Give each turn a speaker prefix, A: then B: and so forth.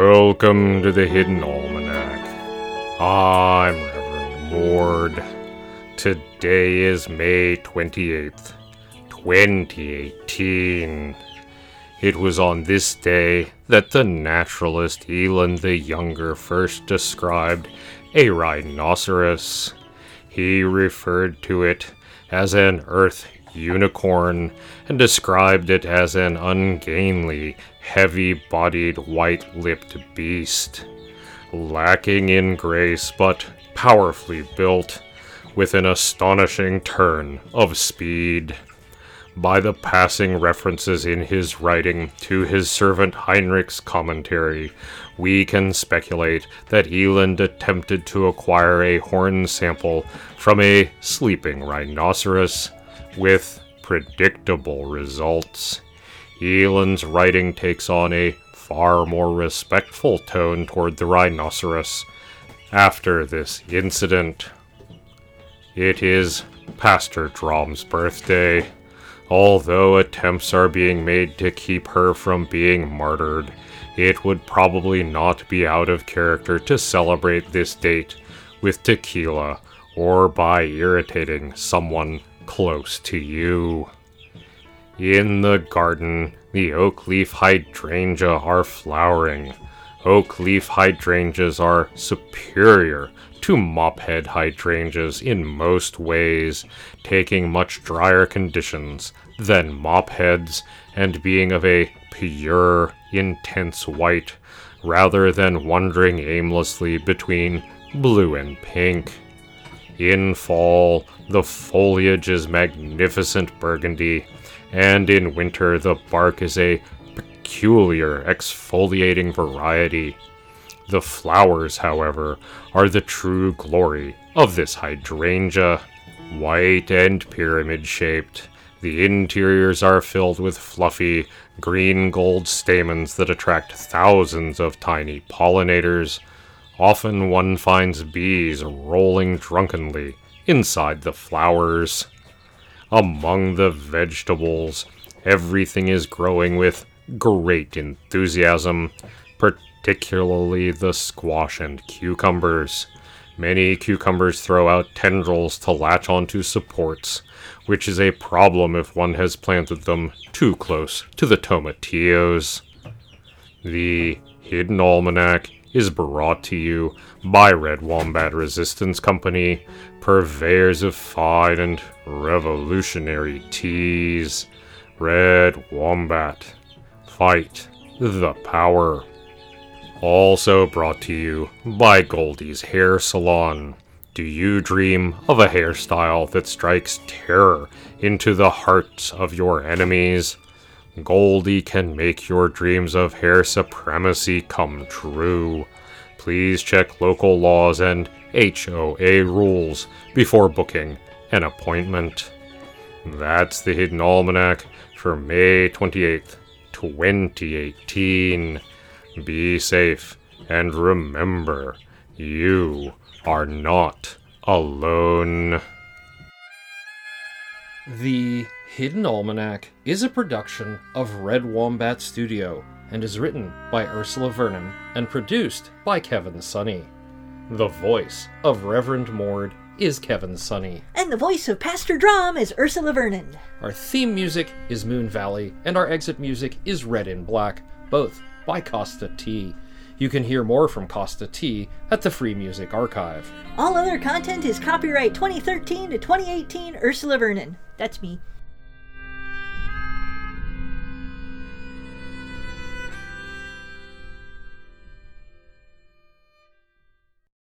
A: Welcome to the Hidden Almanac. I'm Reverend Mord. Today is May 28th, 2018. It was on this day that the naturalist Eland the Younger first described a rhinoceros. He referred to it as an earth unicorn and described it as an ungainly, heavy bodied, white lipped beast. Lacking in grace but powerfully built, with an astonishing turn of speed. By the passing references in his writing to his servant Heinrich's commentary, we can speculate that Eland attempted to acquire a horn sample from a sleeping rhinoceros with predictable results. Eland's writing takes on a far more respectful tone toward the rhinoceros after this incident. It is Pastor Drom's birthday. Although attempts are being made to keep her from being martyred, it would probably not be out of character to celebrate this date with tequila or by irritating someone close to you. In the garden, the oak leaf hydrangea are flowering. Oak leaf hydrangeas are superior to mophead hydrangeas in most ways, taking much drier conditions than mopheads and being of a pure, intense white, rather than wandering aimlessly between blue and pink. In fall, the foliage is magnificent burgundy, and in winter, the bark is a peculiar exfoliating variety. The flowers, however, are the true glory of this hydrangea. White and pyramid shaped, the interiors are filled with fluffy, green gold stamens that attract thousands of tiny pollinators. Often one finds bees rolling drunkenly inside the flowers. Among the vegetables, everything is growing with great enthusiasm, particularly the squash and cucumbers. Many cucumbers throw out tendrils to latch onto supports, which is a problem if one has planted them too close to the tomatillos. The Hidden Almanac is brought to you by Red Wombat Resistance Company, purveyors of fine and revolutionary teas. Red Wombat. Fight the power. Also brought to you by Goldie's Hair Salon. Do you dream of a hairstyle that strikes terror into the hearts of your enemies? Goldie can make your dreams of hair supremacy come true. Please check local laws and HOA rules before booking an appointment. That's the Hidden Almanac for May 28th, 2018. Be safe and remember, you are not alone.
B: The Hidden Almanac is a production of Red Wombat Studio and is written by Ursula Vernon and produced by Kevin Sonney. The voice of Reverend Mord is Kevin Sonney.
C: And the voice of Pastor Drom is Ursula Vernon.
B: Our theme music is Moon Valley, and our exit music is Red in Black, both by Kosta T. You can hear more from Kosta T at the Free Music Archive.
C: All other content is copyright 2013 to 2018 Ursula Vernon. That's me.